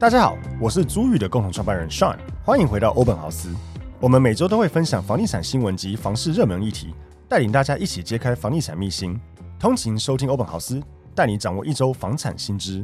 大家好，我是租寓的共同创办人 Sean，欢迎回到欧本豪斯。我们每周都会分享房地产新闻及房市热门议题，带领大家一起揭开房地产秘辛。通勤收听欧本豪斯，带你掌握一周房产新知。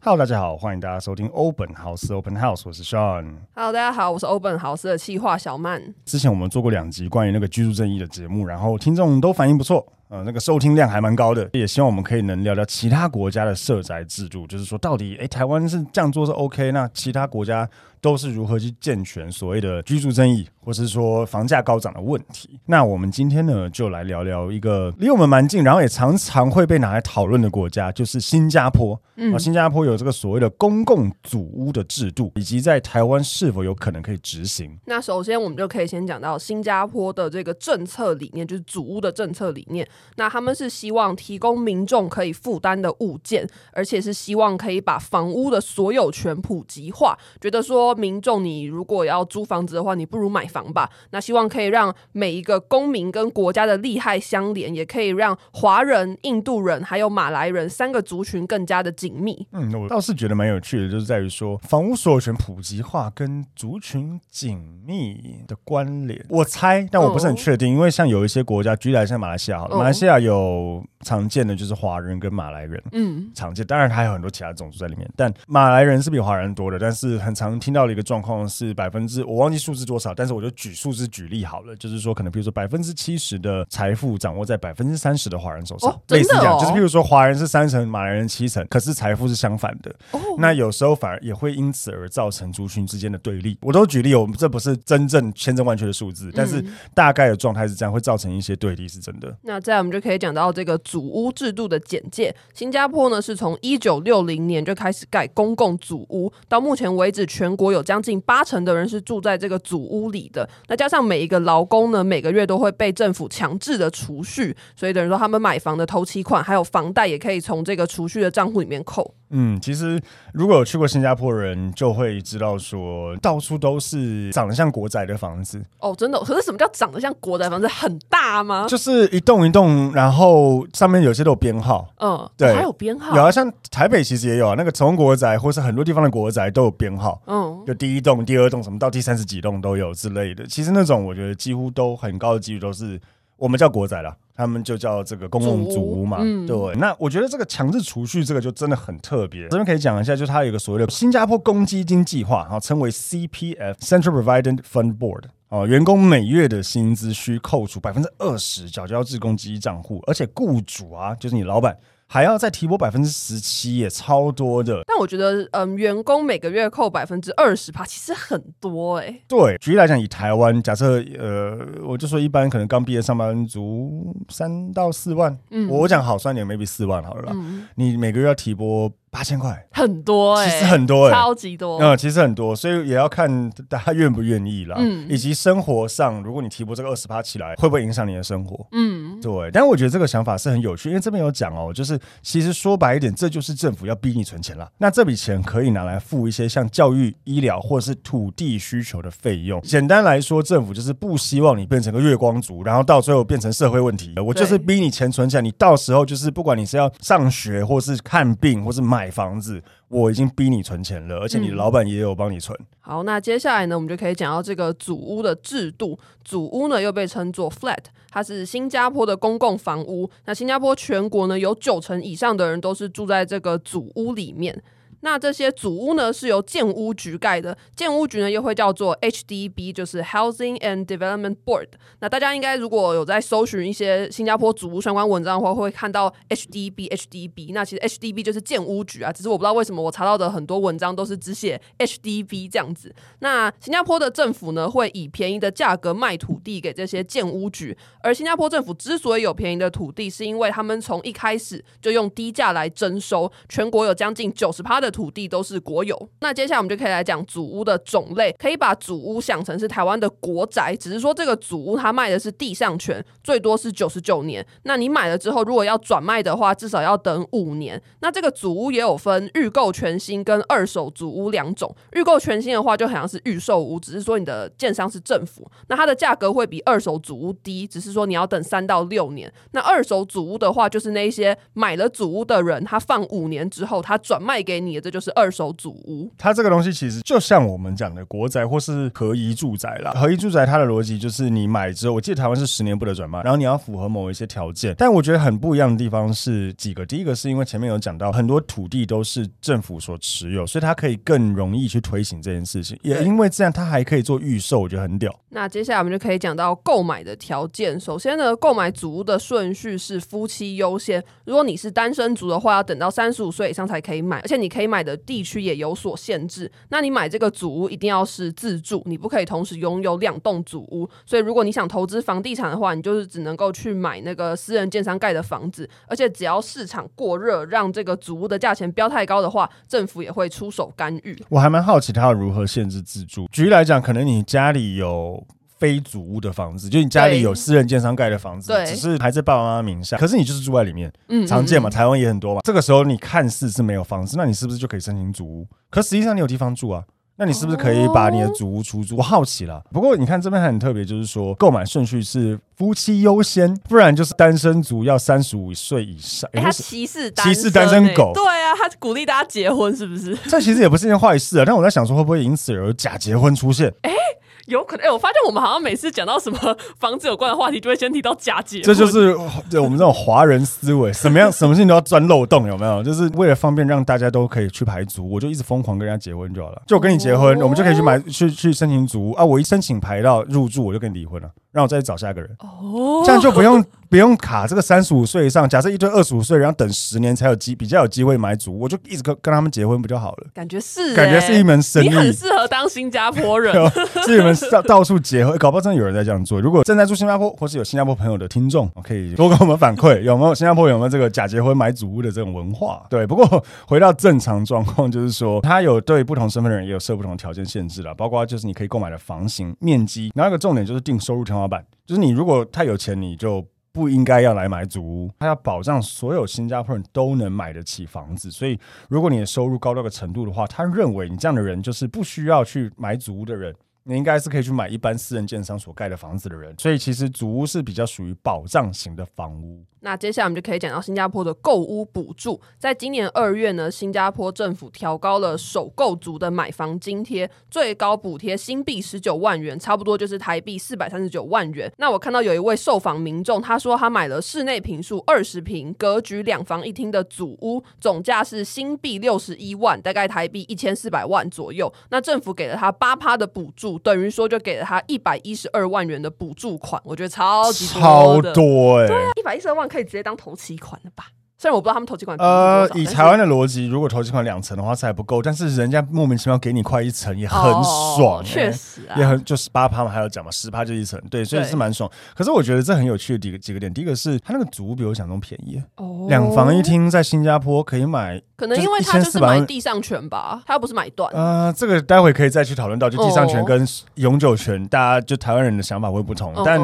Hello，大家好，欢迎大家收听欧本豪斯 Open House，我是 Sean。Hello，大家好，我是欧本豪斯的企划小曼。之前我们做过两集关于那个居住正义的节目，然后听众都反应不错。呃，那个收听量还蛮高的，也希望我们可以能聊聊其他国家的社宅制度，就是说到底，哎，台湾是这样做是 OK，那其他国家都是如何去健全所谓的居住争议，或是说房价高涨的问题？那我们今天呢，就来聊聊一个离我们蛮近，然后也常常会被拿来讨论的国家，就是新加坡。嗯，新加坡有这个所谓的公共组屋的制度，以及在台湾是否有可能可以执行？那首先我们就可以先讲到新加坡的这个政策理念，就是组屋的政策理念。那他们是希望提供民众可以负担的物件，而且是希望可以把房屋的所有权普及化。觉得说民众你如果要租房子的话，你不如买房吧。那希望可以让每一个公民跟国家的利害相连，也可以让华人、印度人还有马来人三个族群更加的紧密。嗯，我倒是觉得蛮有趣的，就是在于说房屋所有权普及化跟族群紧密的关联。我猜，但我不是很确定，嗯、因为像有一些国家，举例来像马来西亚，好了，马来西亚有。常见的就是华人跟马来人，嗯，常见，当然还有很多其他种族在里面，但马来人是比华人多的。但是很常听到的一个状况是百分之，我忘记数字多少，但是我就举数字举例好了，就是说可能比如说百分之七十的财富掌握在百分之三十的华人手上，哦，类似这样，就是譬如说华人是三成，马来人七成，可是财富是相反的。哦，那有时候反而也会因此而造成族群之间的对立。我都举例，我们这不是真正千真万确的数字，但是大概的状态是这样，会造成一些对立，是真的。那这样我们就可以讲到这个祖屋制度的简介。新加坡呢是从一九六零年就开始盖公共祖屋，到目前为止，全国有将近八成的人是住在这个祖屋里的。那加上每一个劳工呢，每个月都会被政府强制的储蓄，所以等于说他们买房的头期款还有房贷也可以从这个储蓄的账户里面扣。嗯，其实如果有去过新加坡人就会知道说，到处都是长得像国宅的房子。哦，真的？可是什么叫长得像国宅房子？很大吗？就是一栋一栋，然后上面有些都有编号。嗯，对，还有编号。有啊，像台北其实也有啊，那个从国宅或是很多地方的国宅都有编号。嗯，就第一栋、第二栋什么到第三十几栋都有之类的。其实那种我觉得几乎都很高的几率都是我们叫国宅啦。他们就叫这个公共租屋嘛，嗯、对。那我觉得这个强制储蓄这个就真的很特别。这边可以讲一下，就是它有一个所谓的新加坡公积金计划，哈，称为 CPF（Central Provident Fund Board）。哦，员工每月的薪资需扣除百分之二十缴交至公积金账户，而且雇主啊，就是你老板。还要再提拨百分之十七，也超多的。但我觉得，嗯，员工每个月扣百分之二十吧，其实很多哎、欸。对，举例来讲，以台湾假设，呃，我就说一般可能刚毕业上班族三到四万，嗯，我讲好算点，maybe 四万好了啦。嗯、你每个月要提拨。八千块很多哎、欸，其实很多哎、欸，超级多。嗯，其实很多，所以也要看大家愿不愿意啦。嗯，以及生活上，如果你提拨这个二十趴起来，会不会影响你的生活？嗯，对。但我觉得这个想法是很有趣，因为这边有讲哦，就是其实说白一点，这就是政府要逼你存钱了。那这笔钱可以拿来付一些像教育、医疗或者是土地需求的费用。简单来说，政府就是不希望你变成个月光族，然后到最后变成社会问题。我就是逼你钱存起来，你到时候就是不管你是要上学，或是看病，或是买。买房子，我已经逼你存钱了，而且你的老板也有帮你存。嗯。好，那接下来呢，我们就可以讲到这个祖屋的制度。祖屋呢，又被称作 flat，它是新加坡的公共房屋。那新加坡全国呢，有九成以上的人都是住在这个祖屋里面。那这些祖屋呢，是由建屋局盖的，建屋局呢又会叫做 HDB，就是 Housing and Development Board。那大家应该如果有在搜寻一些新加坡祖屋相关文章的话，会看到 HDB HDB。那其实 HDB 就是建屋局啊，只是我不知道为什么我查到的很多文章都是只写 HDB 这样子。那新加坡的政府呢，会以便宜的价格卖土地给这些建屋局，而新加坡政府之所以有便宜的土地，是因为他们从一开始就用低价来征收，全国有将近九十趴的。土地都是国有。那接下来我们就可以来讲祖屋的种类，可以把祖屋想成是台湾的国宅，只是说这个祖屋它卖的是地上权，最多是九十九年。那你买了之后，如果要转卖的话，至少要等五年。那这个祖屋也有分预购全新跟二手祖屋两种。预购全新的话，就好像是预售屋，只是说你的建商是政府，那它的价格会比二手祖屋低，只是说你要等三到六年。那二手祖屋的话，就是那些买了祖屋的人，他放五年之后，他转卖给你。这就是二手祖屋。它这个东西其实就像我们讲的国宅或是合一住宅啦。合一住宅它的逻辑就是你买之后，我记得台湾是十年不得转卖，然后你要符合某一些条件。但我觉得很不一样的地方是几个，第一个是因为前面有讲到很多土地都是政府所持有，所以它可以更容易去推行这件事情。也因为这样，它还可以做预售，我觉得很屌。那接下来我们就可以讲到购买的条件。首先呢，购买祖屋的顺序是夫妻优先。如果你是单身族的话，要等到三十五岁以上才可以买，而且你可以买的地区也有所限制。那你买这个祖屋一定要是自住，你不可以同时拥有两栋祖屋。所以如果你想投资房地产的话，你就是只能够去买那个私人建商盖的房子。而且只要市场过热，让这个祖屋的价钱飙太高的话，政府也会出手干预。我还蛮好奇他要如何限制自住。举例来讲，可能你家里有。非主屋的房子，就你家里有私人建商盖的房子，只是还在爸爸妈妈名下，可是你就是住在里面，嗯，常见嘛，台湾也很多嘛。这个时候你看似是没有房子，那你是不是就可以申请主屋？可实际上你有地方住啊，那你是不是可以把你的主屋出租？我好奇了。不过你看这边还很特别，就是说购买顺序是夫妻优先，不然就是单身族要三十五岁以上。欸、他歧视歧视单身狗，对啊，他鼓励大家结婚，是不是？这其实也不是一件坏事啊。但我在想说，会不会因此而有假结婚出现？哎、欸。有可能哎、欸，我发现我们好像每次讲到什么房子有关的话题，就会先提到假结。这就是对我们这种华人思维，什么样 什么事情都要钻漏洞，有没有？就是为了方便让大家都可以去排租，我就一直疯狂跟人家结婚就好了。就我跟你结婚，哦、我们就可以去买去去申请租啊。我一申请排到入住，我就跟你离婚了，让我再去找下一个人。哦，这样就不用不用卡这个三十五岁以上。假设一对二十五岁，然后等十年才有机比较有机会买主，我就一直跟跟他们结婚不就好了？感觉是、欸，感觉是一门生意，你很适合当新加坡人，是你们到到处结婚，搞不好真的有人在这样做。如果正在住新加坡，或是有新加坡朋友的听众，可以多跟我们反馈，有没有新加坡有没有这个假结婚买主屋的这种文化？对，不过回到正常状况，就是说他有对不同身份的人也有设不同条件限制了，包括就是你可以购买的房型、面积，然后一个重点就是定收入老板，就是你如果太有钱，你就不应该要来买祖屋。他要保障所有新加坡人都能买得起房子，所以如果你的收入高到个程度的话，他认为你这样的人就是不需要去买祖屋的人。你应该是可以去买一般私人建商所盖的房子的人，所以其实祖屋是比较属于保障型的房屋。那接下来我们就可以讲到新加坡的购屋补助。在今年二月呢，新加坡政府调高了首购族的买房津贴，最高补贴新币十九万元，差不多就是台币四百三十九万元。那我看到有一位受访民众，他说他买了室内平数二十平、格局两房一厅的祖屋，总价是新币六十一万，大概台币一千四百万左右。那政府给了他八趴的补助，等于说就给了他一百一十二万元的补助款，我觉得超级多超多哎、欸，对啊，一百一十二万。可以直接当同期款了吧？虽然我不知道他们投期款呃，以台湾的逻辑，如果投期款两层的话，是还不够。但是人家莫名其妙给你快一层，也很爽，欸，确、哦、实啊，也很就十八趴嘛，还有讲嘛，十趴就一层，对，所以是蛮爽。可是我觉得这很有趣的几个几个点，第一个是它那个组比我想中便宜哦，两房一厅在新加坡可以买，可能因为他就是买地上权吧，他又不是买断。呃，这个待会可以再去讨论到，就地上权跟永久权，大家就台湾人的想法会不同。哦、但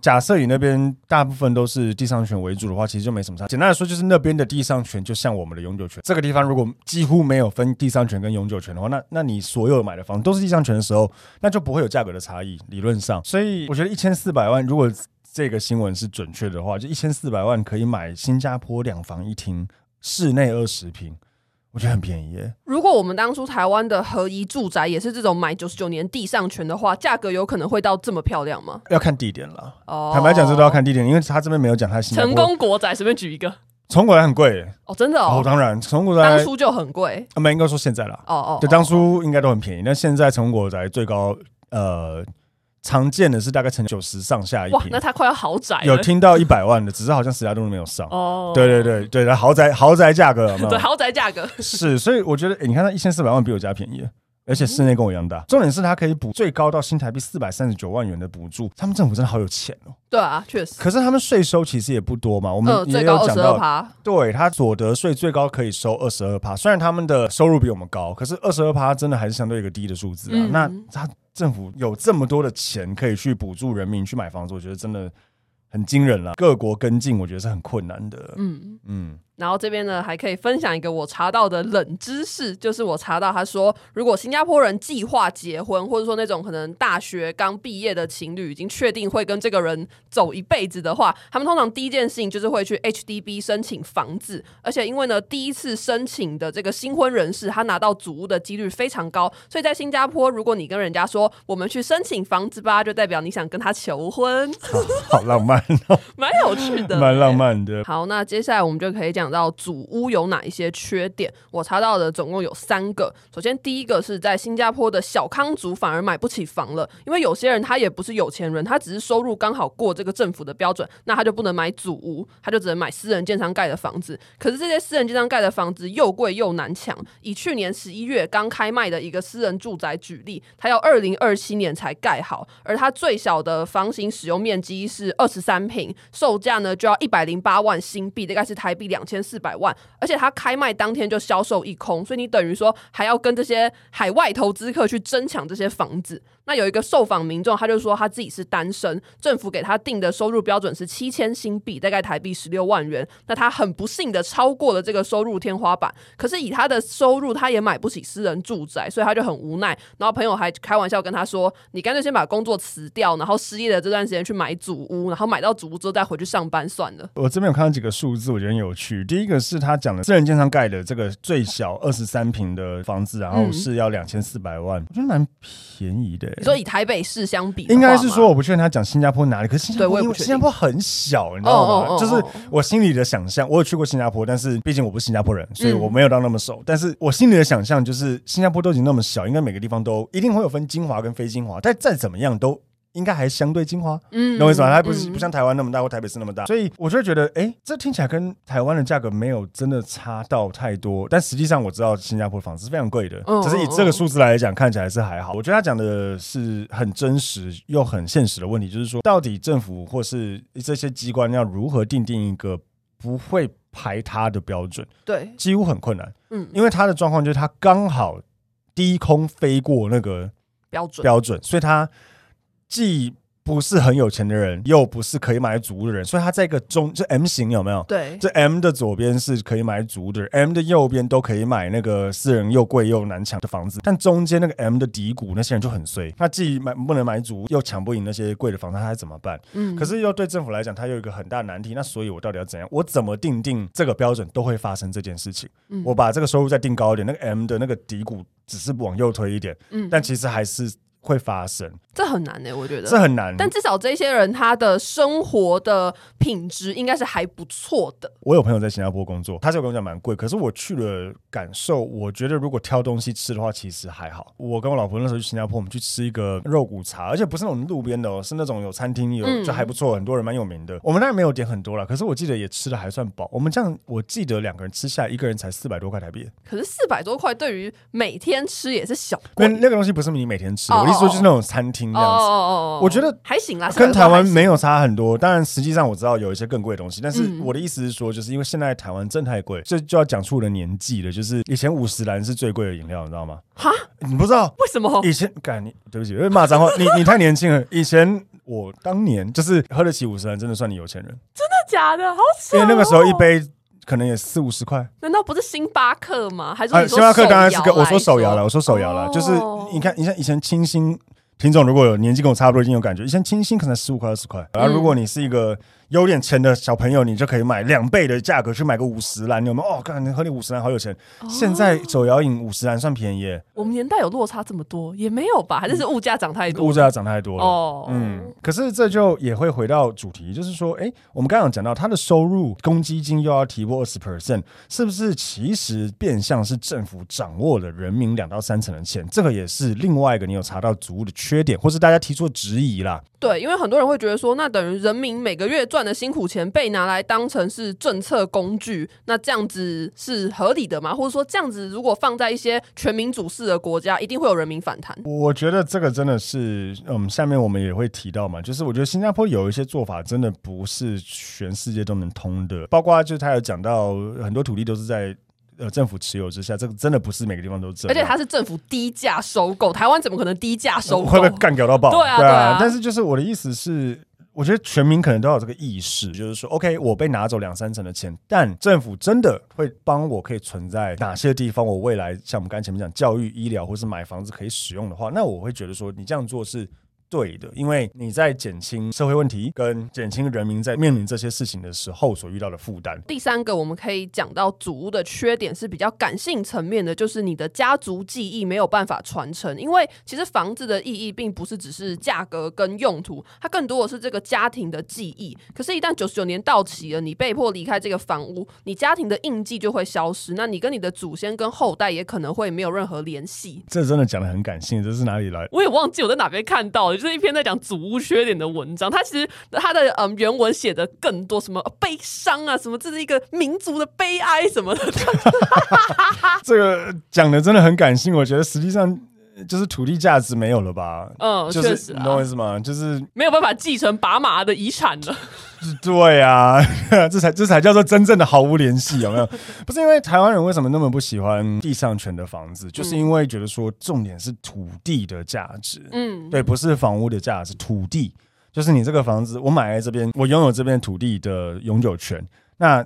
假设你那边大部分都是地上权为主的话，其实就没什么差。简单来说，就是那边的地上权。就像我们的永久权，这个地方如果几乎没有分地上权跟永久权的话，那那你所有买的房子都是地上权的时候，那就不会有价格的差异，理论上。所以我觉得一千四百万，如果这个新闻是准确的话，就一千四百万可以买新加坡两房一厅，室内二十平，我觉得很便宜耶。如果我们当初台湾的合一住宅也是这种买九十九年地上权的话，价格有可能会到这么漂亮吗？要看地点了。哦，坦白讲，这都要看地点，因为他这边没有讲他新成功国宅，随便举一个。崇国宅很贵。哦，真的哦，哦当然，崇国宅当初就很贵，啊，没应该说现在了，哦哦，对，当初应该都很便宜，那现在崇国宅最高呃常见的是大概成九十上下一平，那它快要豪宅，有听到一百万的，只是好像石家庄没有上。哦，对对对对，豪宅豪宅价格有有？对豪宅价格。是，所以我觉得，哎，你看它一千四百万比我家便宜。而且室内跟我一样大，重点是它可以补最高到新台币四百三十九万元的补助，他们政府真的好有钱哦。对啊，确实。可是他们税收其实也不多嘛，我们也有讲到，对，他所得税最高可以收二十二趴，虽然他们的收入比我们高，可是二十二趴真的还是相对一个低的数字啊。嗯、那他政府有这么多的钱可以去补助人民去买房子，我觉得真的很惊人了。各国跟进，我觉得是很困难的。嗯嗯。然后这边呢还可以分享一个我查到的冷知识，就是我查到他说，如果新加坡人计划结婚，或者说那种可能大学刚毕业的情侣已经确定会跟这个人走一辈子的话，他们通常第一件事情就是会去 HDB 申请房子，而且因为呢第一次申请的这个新婚人士他拿到祖屋的几率非常高，所以在新加坡，如果你跟人家说我们去申请房子吧，就代表你想跟他求婚，好，好浪漫哦，蛮有趣的，蛮浪漫的。好，那接下来我们就可以讲到祖屋有哪一些缺点。我查到的总共有三个。首先，第一个是在新加坡的小康族反而买不起房了，因为有些人他也不是有钱人，他只是收入刚好过这个政府的标准，那他就不能买祖屋，他就只能买私人建商盖的房子。可是这些私人建商盖的房子又贵又难抢。以去年十一月刚开卖的一个私人住宅举例，它要二零二七年才盖好，而它最小的房型使用面积是二十三平，售价呢就要一百零八万新币，大概是台币两千四百万。而且它开卖当天就销售一空，所以你等于说还要跟这些海外投资客去争抢这些房子。那有一个受访民众，他就说他自己是单身，政府给他定的收入标准是七千新币，大概台币十六万元。那他很不幸的超过了这个收入天花板，可是以他的收入，他也买不起私人住宅，所以他就很无奈。然后朋友还开玩笑跟他说：“你干脆先把工作辞掉，然后失业的这段时间去买祖屋，然后买到祖屋之后再回去上班算了。”我这边有看到几个数字，我觉得很有趣。第一个是他讲的私人建商盖的这个最小二十三平的房子，然后是要两千四百万，我觉得蛮便宜的。你说以台北市相比，应该是说我不确定他讲新加坡哪里，可是新加坡新加坡很小，你知道吗？就是我心里的想象，我有去过新加坡，但是毕竟我不是新加坡人，所以我没有到那么熟。嗯、但是我心里的想象就是新加坡都已经那么小，应该每个地方都一定会有分精华跟非精华，但再怎么样都。应该还相对精华，嗯，懂我意思吗？它不是不像台湾那么大，或台北市那么大，所以我就觉得，哎，这听起来跟台湾的价格没有真的差到太多。但实际上我知道新加坡房子是非常贵的，只是以这个数字来讲，看起来是还好。我觉得他讲的是很真实又很现实的问题，就是说，到底政府或是这些机关要如何定定一个不会排他的标准？对，几乎很困难。嗯，因为他的状况就是他刚好低空飞过那个标准标准，所以他。既不是很有钱的人，又不是可以买组屋的人，所以他在一个中，就 M 型有没有？对，这 M 的左边是可以买组屋的人，M 的右边都可以买那个私人又贵又难抢的房子，但中间那个 M 的底谷那些人就很衰，他既买不能买组屋，又抢不赢那些贵的房子，他还怎么办？嗯，可是又对政府来讲，他有一个很大难题，那所以我到底要怎样？我怎么定定这个标准都会发生这件事情？嗯，我把这个收入再定高一点，那个 M 的那个底谷只是往右推一点，嗯，但其实还是。会发生，这很难呢、欸，我觉得这很难。但至少这些人他的生活的品质应该是还不错的。我有朋友在新加坡工作，他就跟我讲蛮贵，可是我去了感受，我觉得如果挑东西吃的话，其实还好。我跟我老婆那时候去新加坡，我们去吃一个肉骨茶，而且不是那种路边的，哦，是那种有餐厅有，嗯、就还不错，很多人蛮有名的。我们当然没有点很多了，可是我记得也吃的还算饱。我们这样，我记得两个人吃下来，一个人才四百多块台币。可是四百多块对于每天吃也是小贵。那那个东西不是你每天吃的。哦意思说就是那种餐厅这样子，哦哦哦我觉得还行啦，跟台湾没有差很多。当然，实际上我知道有一些更贵的东西，但是我的意思是说，就是因为现在台湾真太贵，这就要讲出我的年纪了。就是以前五十兰是最贵的饮料，你知道吗？哈，你不知道为什么？以前，干你对不起，因为骂脏话。你 你太年轻了。以前我当年就是喝得起五十兰，真的算你有钱人。真的假的？好扯！因为那个时候一杯可能也四五十块。难道不是星巴克吗？还是星巴克？当然是个我说手摇了，我说手摇了，就是你看，你像以前清新。品种如果有年纪跟我差不多，已经有感觉。以前清新可能十五块、二十块，然后如果你是一个。有点钱的小朋友，你就可以买两倍的价格去买个五十兰，你有没有？哦，看你喝你五十兰好有钱。哦、现在手摇饮五十兰算便宜。我们年代有落差这么多也没有吧？还是是物价涨太多？物价涨太多了。哦，嗯。可是这就也会回到主题，就是说，哎，我们刚刚讲到他的收入，公积金又要提拨二十 percent，是不是其实变相是政府掌握了人民两到三成的钱？这个也是另外一个你有查到足屋的缺点，或是大家提出的质疑啦。对，因为很多人会觉得说，那等于人民每个月赚的辛苦钱被拿来当成是政策工具，那这样子是合理的吗？或者说，这样子如果放在一些全民主事的国家，一定会有人民反弹？我觉得这个真的是，嗯，下面我们也会提到嘛，就是我觉得新加坡有一些做法真的不是全世界都能通的，包括就是他有讲到很多土地都是在。呃，政府持有之下，这个真的不是每个地方都这样。而且它是政府低价收购，台湾怎么可能低价收购？会不会干掉到爆？对啊，对啊。但是就是我的意思是，我觉得全民可能都有这个意识，就是说，OK，我被拿走两三成的钱，但政府真的会帮我可以存在哪些地方？我未来像我们刚才前面讲教育、医疗或是买房子可以使用的话，那我会觉得说，你这样做是。对的，因为你在减轻社会问题，跟减轻人民在面临这些事情的时候所遇到的负担。第三个，我们可以讲到祖屋的缺点是比较感性层面的，就是你的家族记忆没有办法传承。因为其实房子的意义并不是只是价格跟用途，它更多的是这个家庭的记忆。可是，一旦九十九年到期了，你被迫离开这个房屋，你家庭的印记就会消失。那你跟你的祖先跟后代也可能会没有任何联系。这真的讲得很感性，这是哪里来？我也忘记我在哪边看到的。就是一篇在讲祖屋缺点的文章，他其实他的嗯原文写的更多，什么悲伤啊，什么这是一个民族的悲哀什么的。这个讲的真的很感性，我觉得实际上就是土地价值没有了吧？嗯，就是确实啊，你懂我意思吗？就是没有办法继承爸妈的遗产了。对啊，这才这才叫做真正的毫无联系，有没有？不是因为台湾人为什么那么不喜欢地上权的房子，就是因为觉得说重点是土地的价值，嗯，对，不是房屋的价值，土地就是你这个房子，我买在这边，我拥有这边土地的永久权，那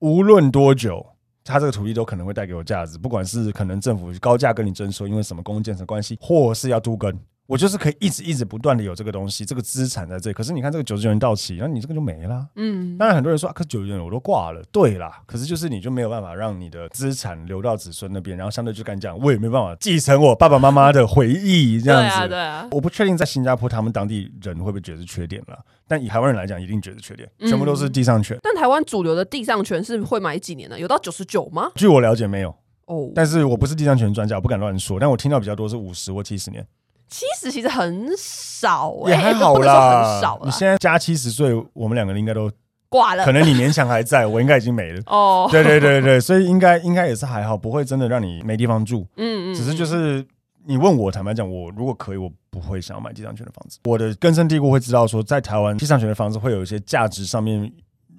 无论多久，他这个土地都可能会带给我价值，不管是可能政府高价跟你征收，因为什么公共建设关系，或是要都跟。我就是可以一直一直不断的有这个东西，这个资产在这里。可是你看这个九十九年到期，那你这个就没了。嗯，当然很多人说啊，可是九十九年我都挂了。对啦，可是就是你就没有办法让你的资产流到子孙那边，然后相对就敢讲，我也没办法继承我爸爸妈妈的回忆这样子。对啊，对啊。我不确定在新加坡他们当地人会不会觉得是缺点了，但以台湾人来讲，一定觉得缺点，全部都是地上权。但台湾主流的地上权是会买几年呢？有到九十九吗？据我了解，没有。哦，但是我不是地上权专家，我不敢乱说。但我听到比较多是五十或七十年。七十其实很少，欸，也还好啦。很少，你现在加七十岁，我们两个人应该都挂了。可能你勉强还在，我应该已经没了。哦，对对对对，所以应该应该也是还好，不会真的让你没地方住。嗯嗯，只是就是你问我，坦白讲，我如果可以，我不会想要买地上权的房子。我的根深蒂固会知道说，在台湾地上权的房子会有一些价值上面。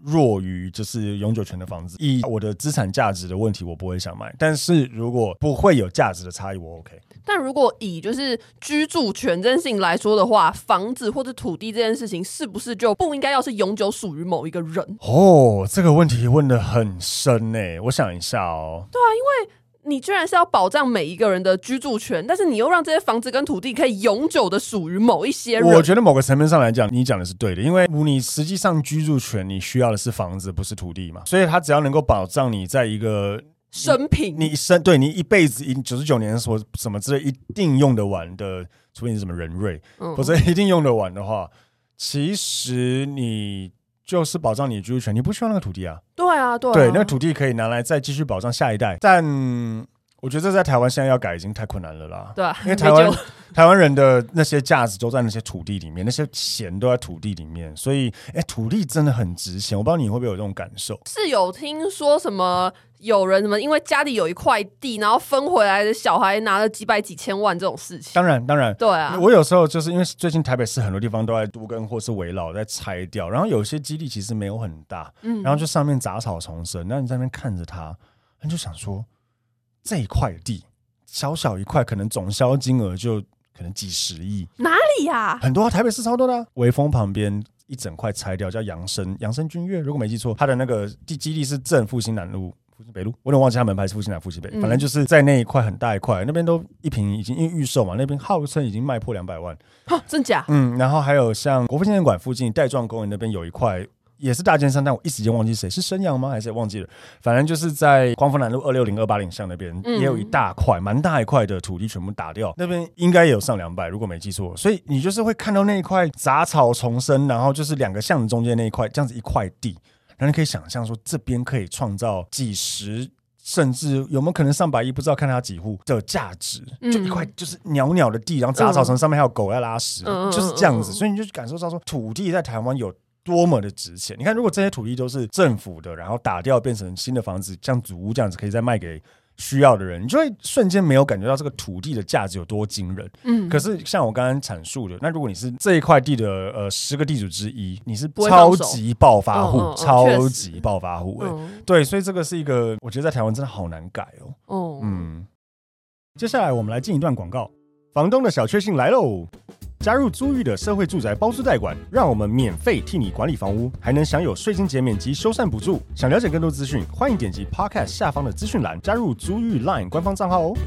弱于就是永久权的房子，以我的资产价值的问题，我不会想买。但是如果不会有价值的差异，我 OK。但如果以就是居住权这件事情来说的话，房子或者土地这件事情，是不是就不应该要是永久属于某一个人？哦，这个问题问的很深欸，我想一下哦。对啊，因为。你居然是要保障每一个人的居住权，但是你又让这些房子跟土地可以永久的属于某一些人。我觉得某个层面上来讲，你讲的是对的，因为你实际上居住权你需要的是房子，不是土地嘛。所以他只要能够保障你在一个生平，你一生对你一辈子，一九十九年所什么之类一定用得完的，除非你是什么人瑞，否则一定用得完的话，其实你。就是保障你的居住权，你不需要那个土地啊。对啊，对啊，对，那个土地可以拿来再继续保障下一代。但我觉得这在台湾现在要改已经太困难了啦。对啊，因为台湾 台湾人的那些价值都在那些土地里面，那些钱都在土地里面，所以哎，土地真的很值钱。我不知道你会不会有这种感受？是有听说什么？有人什么？因为家里有一块地，然后分回来的小孩拿了几百几千万这种事情。当然，当然，对啊。我有时候就是因为最近台北市很多地方都在都跟或是围绕在拆掉，然后有些基地其实没有很大，嗯，然后就上面杂草丛生，那你在那边看着它，你就想说，这一块地小小一块，可能总销金额就可能几十亿。哪里呀？很多啊台北市超多的，微风旁边一整块拆掉，叫扬生扬生君悦，如果没记错，它的那个地基地是正复兴南路。复兴北路，我有点忘记它门牌是复兴南复兴北，反正就是在那一块很大一块，那边都一平已经因为预售嘛，那边号称已经卖破两百万，哈真假？嗯，然后还有像国父纪念馆附近带状公园那边有一块也是大尖山，但我一时间忘记谁是生阳吗？还是忘记了？反正就是在光复南路二六零二八零巷那边也有一大块，蛮大一块的土地全部打掉，那边应该也有上两百，如果没记错。所以你就是会看到那一块杂草丛生，然后就是两个巷子中间那一块这样子一块地。然后你可以想象说，这边可以创造几十，甚至有没有可能上百亿？不知道看它几户的价值，就一块就是袅袅的地，然后杂草丛上面还有狗在拉屎，就是这样子。所以你就感受到说，土地在台湾有多么的值钱。你看，如果这些土地都是政府的，然后打掉变成新的房子，像祖屋这样子，可以再卖给。需要的人，你就会瞬间没有感觉到这个土地的价值有多惊人。嗯，可是像我刚刚阐述的，那如果你是这一块地的呃十个地主之一，你是超级暴发户，哦哦、超级暴发户。哎，嗯、对，所以这个是一个，我觉得在台湾真的好难改哦。哦，嗯。接下来我们来进一段广告，房东的小确幸来喽。加入租寓的社会住宅包租代管，让我们免费替你管理房屋，还能享有税金减免及修缮补助。想了解更多资讯，欢迎点击 Podcast 下方的资讯栏，加入租寓 Line 官方账号哦。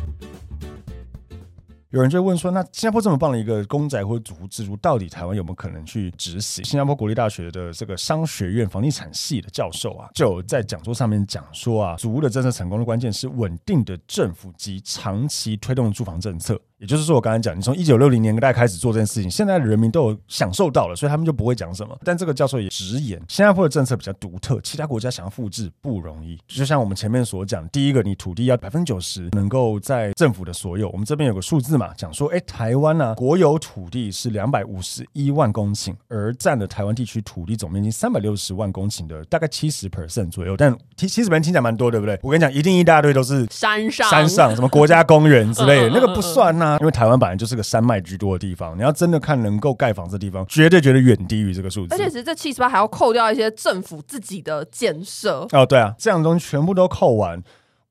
有人就问说，那新加坡这么棒的一个公宅或者组屋制度，到底台湾有没有可能去执行？新加坡国立大学的这个商学院房地产系的教授啊，就在讲座上面讲说啊，组屋的政策成功的关键是稳定的政府及长期推动住房政策。也就是说，我刚才讲，你从一九六零年代开始做这件事情，现在的人民都有享受到了，所以他们就不会讲什么。但这个教授也直言，新加坡的政策比较独特，其他国家想要复制不容易。就像我们前面所讲，第一个，你土地要百分之九十能够在政府的所有。我们这边有个数字嘛，讲说，哎，台湾呢、啊，国有土地是两百五十一万公顷，而占了台湾地区土地总面积三百六十万公顷的大概七十 percent 左右。但其其实本听起来蛮多，对不对？我跟你讲，一定一大堆都是山上山上什么国家公园之类的，那个不算呐、啊。因为台湾本来就是个山脉居多的地方，你要真的看能够盖房子的地方，绝对绝对远低于这个数字。而且其实这七十八还要扣掉一些政府自己的建设哦，对啊，这样东西全部都扣完，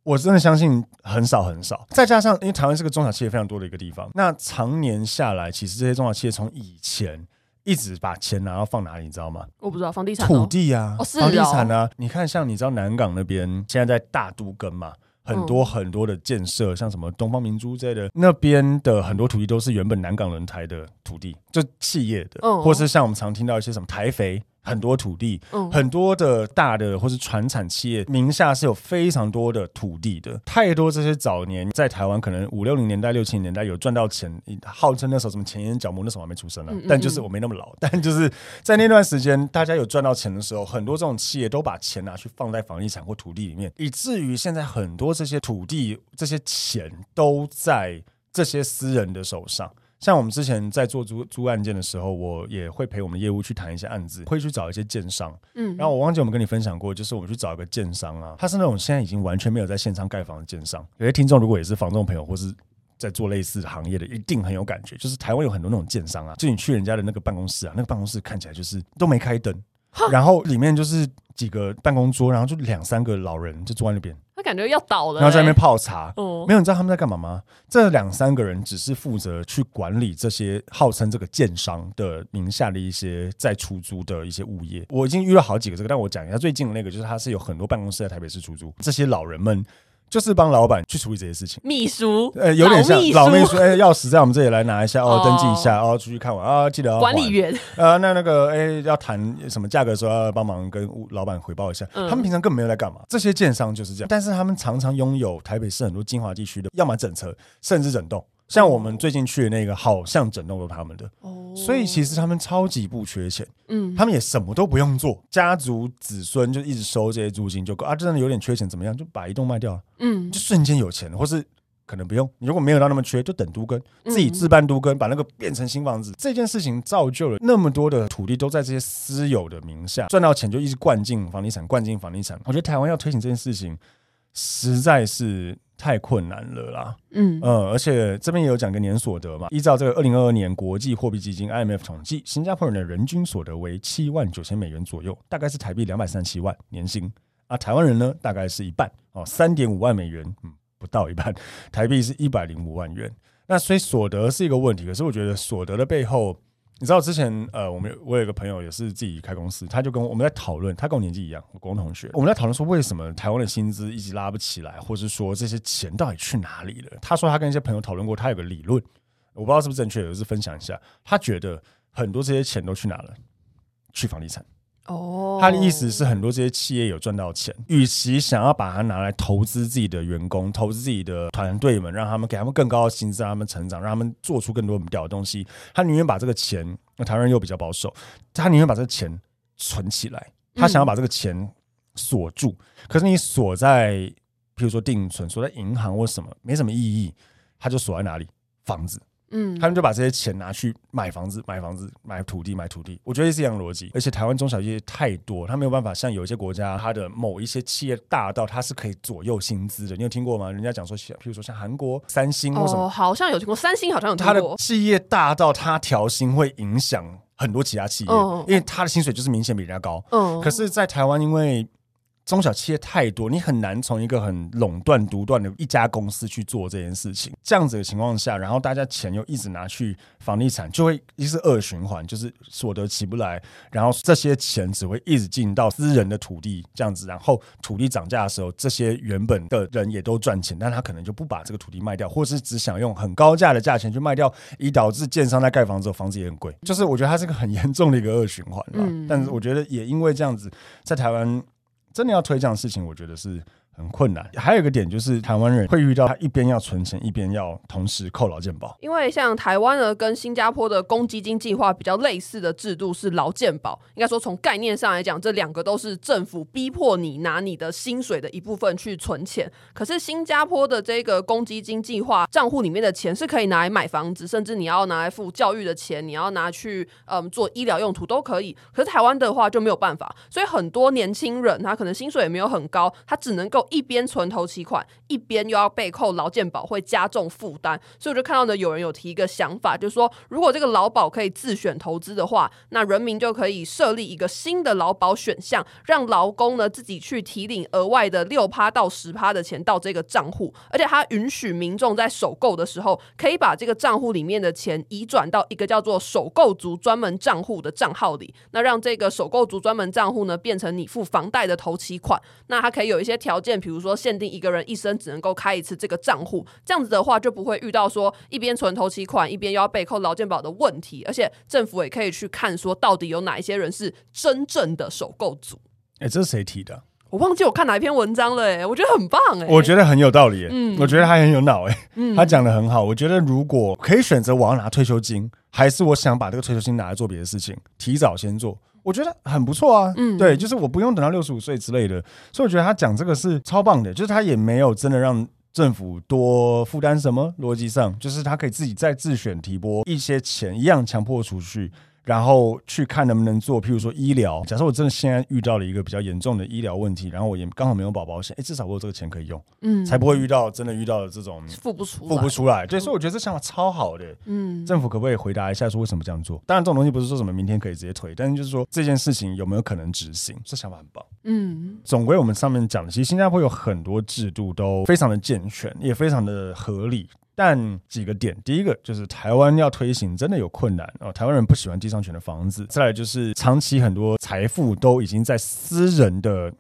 我真的相信很少很少。再加上，因为台湾是个中小企业非常多的一个地方，那常年下来，其实这些中小企业从以前一直把钱拿到放哪里，你知道吗？我不知道，房地产、土地啊，哦、房地产啊。你看，像你知道南港那边现在在大都更嘛？很多很多的建设，像什么东方明珠之类的，那边的很多土地都是原本南港轮胎的土地，就企业的，或是像我们常听到一些什么台肥。很多土地，嗯，很多的大的或是传产企业名下是有非常多的土地的，太多这些早年在台湾可能五六零年代、六七零年代有赚到钱，号称那时候什么前沿角膜，那时候还没出生呢，但就是我没那么老，但就是在那段时间，大家有赚到钱的时候，很多这种企业都把钱拿去放在房地产或土地里面，以至于现在很多这些土地、这些钱都在这些私人的手上。像我们之前在做租租案件的时候，我也会陪我们业务去谈一些案子，会去找一些建商。嗯，然后我忘记我们跟你分享过，就是我们去找一个建商啊，他是那种现在已经完全没有在线上盖房的建商。有些听众如果也是房仲朋友，或是在做类似行业的，一定很有感觉。就是台湾有很多那种建商啊，就你去人家的那个办公室啊，那个办公室看起来就是都没开灯，然后里面就是几个办公桌，然后就两三个老人就坐在那边。感觉要倒了，欸，然后在那边泡茶。哦，没有，你知道他们在干嘛吗？这两三个人只是负责去管理这些号称这个建商的名下的一些在出租的一些物业。我已经遇到好几个这个，但我讲一下最近的那个，就是他是有很多办公室在台北市出租，这些老人们。就是帮老板去处理这些事情，秘书，呃，有点像老秘书，哎，钥匙在我们这里来拿一下哦，登记一下哦，出去看完啊，记得要管理员，呃，那那个，哎，要谈什么价格的时候，要帮忙跟老板回报一下。他们平常根本没有在干嘛，这些建商就是这样，但是他们常常拥有台北市很多精华地区的，要么整车，甚至整栋。像我们最近去的那个，好像整栋都是他们的，所以其实他们超级不缺钱，嗯，他们也什么都不用做，家族子孙就一直收这些租金就够啊，真的有点缺钱怎么样，就把一栋卖掉了，嗯，就瞬间有钱，或是可能不用，你如果没有到那么缺，就等都更，自己自办都更，把那个变成新房子，这件事情造就了那么多的土地都在这些私有的名下，赚到钱就一直灌进房地产，灌进房地产。我觉得台湾要推行这件事情，实在是。太困难了啦，嗯嗯，而且这边也有讲个年所得嘛，依照这个二零二二年国际货币基金 IMF 统计，新加坡人的人均所得为七万九千美元左右，大概是台币两百三十七万年薪啊。台湾人呢，大概是一半哦，三点五万美元，嗯，不到一半，台币是一百零五万元。那所以所得是一个问题，可是我觉得所得的背后。你知道之前呃，我们我有一个朋友也是自己开公司，他就跟我，们在讨论，他跟我年纪一样，我国中同学，我们在讨论说为什么台湾的薪资一直拉不起来，或是说这些钱到底去哪里了？他说他跟一些朋友讨论过，他有个理论，我不知道是不是正确，就是分享一下，他觉得很多这些钱都去哪了？去房地产。哦，他的意思是很多这些企业有赚到钱，与其想要把它拿来投资自己的员工、投资自己的团队们，让他们给他们更高的薪资，让他们成长，让他们做出更多很屌的东西，他宁愿把这个钱，那台湾人又比较保守，他宁愿把这个钱存起来，他想要把这个钱锁住。可是你锁在，譬如说定存，锁在银行或什么，没什么意义，他就锁在哪里？房子。嗯，他们就把这些钱拿去买房子、买房子、买土地、买土地。我觉得是一样逻辑。而且台湾中小企业太多，他没有办法像有一些国家，它的某一些企业大到它是可以左右薪资的。你有听过吗？人家讲说，譬如说像韩国三星或什么，哦，好像有听过。三星好像有听过。他的企业大到它调薪会影响很多其他企业，因为他的薪水就是明显比人家高。嗯，可是，在台湾因为。中小企业太多，你很难从一个很垄断独断的一家公司去做这件事情。这样子的情况下，然后大家钱又一直拿去房地产，就会一是恶循环，就是所得起不来，然后这些钱只会一直进到私人的土地这样子，然后土地涨价的时候，这些原本的人也都赚钱，但他可能就不把这个土地卖掉，或是只想用很高价的价钱去卖掉，以导致建商在盖房子后房子也很贵。就是我觉得它是个很严重的一个恶循环吧。嗯，但是我觉得也因为这样子，在台湾。真的要推这样的事情，我觉得是。很困难，还有一个点就是台湾人会遇到他一边要存钱，一边要同时扣劳健保。因为像台湾呢，跟新加坡的公积金计划比较类似的制度是劳健保。应该说从概念上来讲，这两个都是政府逼迫你拿你的薪水的一部分去存钱。可是新加坡的这个公积金计划账户里面的钱是可以拿来买房子，甚至你要拿来付教育的钱，你要拿去嗯做医疗用途都可以。可是台湾的话就没有办法，所以很多年轻人他可能薪水也没有很高，他只能够。一边存头期款，一边又要被扣劳健保，会加重负担。所以我就看到呢，有人有提一个想法，就是说，如果这个劳保可以自选投资的话，那人民就可以设立一个新的劳保选项，让劳工呢自己去提领额外的六趴到十趴的钱到这个账户，而且他允许民众在首购的时候，可以把这个账户里面的钱移转到一个叫做首购族专门账户的账号里，那让这个首购族专门账户呢变成你付房贷的头期款，那它可以有一些条件。比如说，限定一个人一生只能够开一次这个账户，这样子的话就不会遇到说一边存头期款，一边又要被扣劳健保的问题。而且政府也可以去看说，到底有哪一些人是真正的首购族。哎，这是谁提的？我忘记我看哪一篇文章了。哎，我觉得很棒哎，我觉得很有道理。嗯，我觉得他很有脑哎，嗯，他讲的很好。我觉得如果可以选择，我要拿退休金，还是我想把这个退休金拿来做别的事情，提早先做。我觉得很不错啊，嗯，对，就是我不用等到六十五岁之类的，所以我觉得他讲这个是超棒的，就是他也没有真的让政府多负担什么，逻辑上就是他可以自己再自选提拨一些钱，一样强迫储蓄。然后去看能不能做，譬如说医疗。假设我真的现在遇到了一个比较严重的医疗问题，然后我也刚好没有保保险，哎，至少我有这个钱可以用，嗯，才不会遇到真的遇到了这种付不出付不出来。对，所以我觉得这想法超好的。嗯，政府可不可以回答一下，说为什么这样做？当然，这种东西不是说什么明天可以直接推，但是就是说这件事情有没有可能执行？这想法很棒。嗯，总归我们上面讲的，其实新加坡有很多制度都非常的健全，也非常的合理。但几个点，第一个就是台湾要推行真的有困难哦，台湾人不喜欢地上权的房子。再来就是长期很多财富都已经在私人的。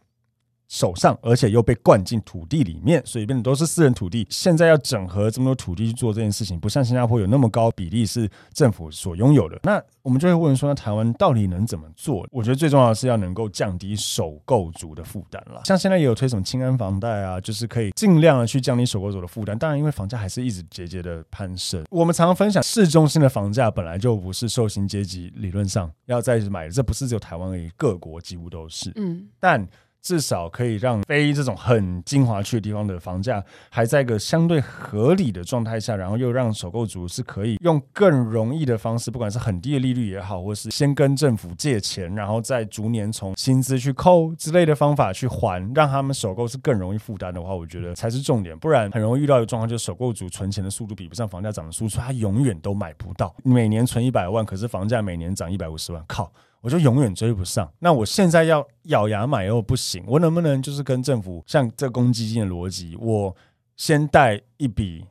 手上，而且又被灌进土地里面，所以变得都是私人土地。现在要整合这么多土地去做这件事情，不像新加坡有那么高比例是政府所拥有的。那我们就会问说，那台湾到底能怎么做？我觉得最重要的是要能够降低首购族的负担了。像现在也有推什么清安房贷啊，就是可以尽量的去降低首购族的负担。当然，因为房价还是一直节节的攀升。我们常常分享，市中心的房价本来就不是受薪阶级理论上要再买的，这不是只有台湾而已，各国几乎都是。嗯，但。至少可以让非这种很精华区的地方的房价还在一个相对合理的状态下，然后又让首购族是可以用更容易的方式，不管是很低的利率也好，或是先跟政府借钱，然后再逐年从薪资去扣之类的方法去还，让他们首购是更容易负担的话，我觉得才是重点。不然很容易遇到一个状况，就是首购族存钱的速度比不上房价涨的速度，他永远都买不到。每年存一百万，可是房价每年涨一百五十万，靠！我就永远追不上。那我现在要咬牙买又不行，我能不能就是跟政府像这公积金的逻辑，我先贷一笔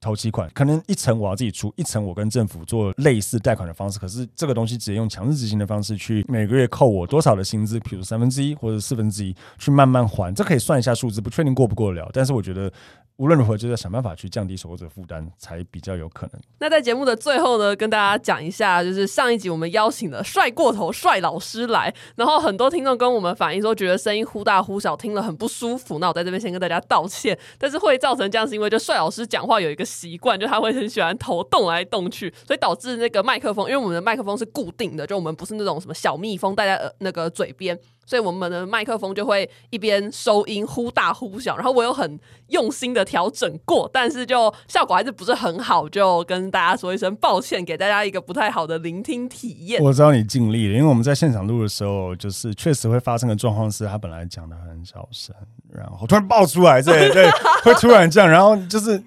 头期款，可能一层我要自己出，一层我跟政府做类似贷款的方式。可是这个东西直接用强制执行的方式去每个月扣我多少的薪资，比如三分之一或者四分之一去慢慢还，这可以算一下数字，不确定过不过得了。但是我觉得。无论如何，就要想办法去降低首购者负担，才比较有可能。那在节目的最后呢，跟大家讲一下，就是上一集我们邀请了帅过头帅老师来，然后很多听众跟我们反映说，觉得声音忽大忽小，听了很不舒服。那我在这边先跟大家道歉。但是会造成这样，是因为就帅老师讲话有一个习惯，就他会很喜欢头动来动去，所以导致那个麦克风，因为我们的麦克风是固定的，就我们不是那种什么小蜜蜂戴在呃那个嘴边。所以我们的麦克风就会一边收音忽大忽小，然后我有很用心的调整过，但是就效果还是不是很好，就跟大家说一声抱歉，给大家一个不太好的聆听体验。我知道你尽力了，因为我们在现场录的时候，就是确实会发生的状况是，他本来讲的很小声，然后突然爆出来，对对，会突然这样，然后就是。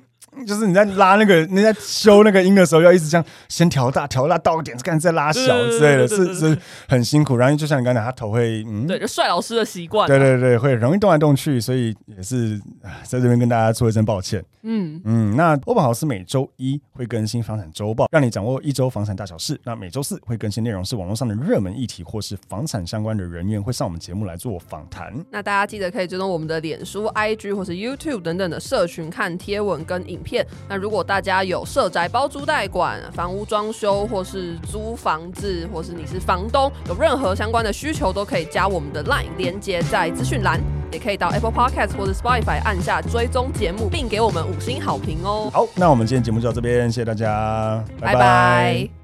就是你在拉那个你在修那个音的时候，要一直这样先调大调大到个点，看再拉小之类的，是是很辛苦。然后就像你刚才，他头会嗯，对，就帅老师的习惯，对对对，会容易动来动去，所以也是在这边跟大家说一声抱歉。嗯嗯，那欧宝豪斯每周一会更新房产周报，让你掌握一周房产大小事。那每周四会更新内容是网络上的热门议题或是房产相关的人员会上我们节目来做访谈。那大家记得可以追踪我们的脸书、IG 或是 YouTube 等等的社群看贴文跟影片。那如果大家有社宅包租代管、房屋装修或是租房子，或是你是房东，有任何相关的需求，都可以加我们的 LINE 连接在资讯栏，也可以到 Apple Podcast 或者 Spotify 按下追踪节目，并给我们五星好评哦。好，那我们今天节目就到这边，谢谢大家，拜拜。拜拜。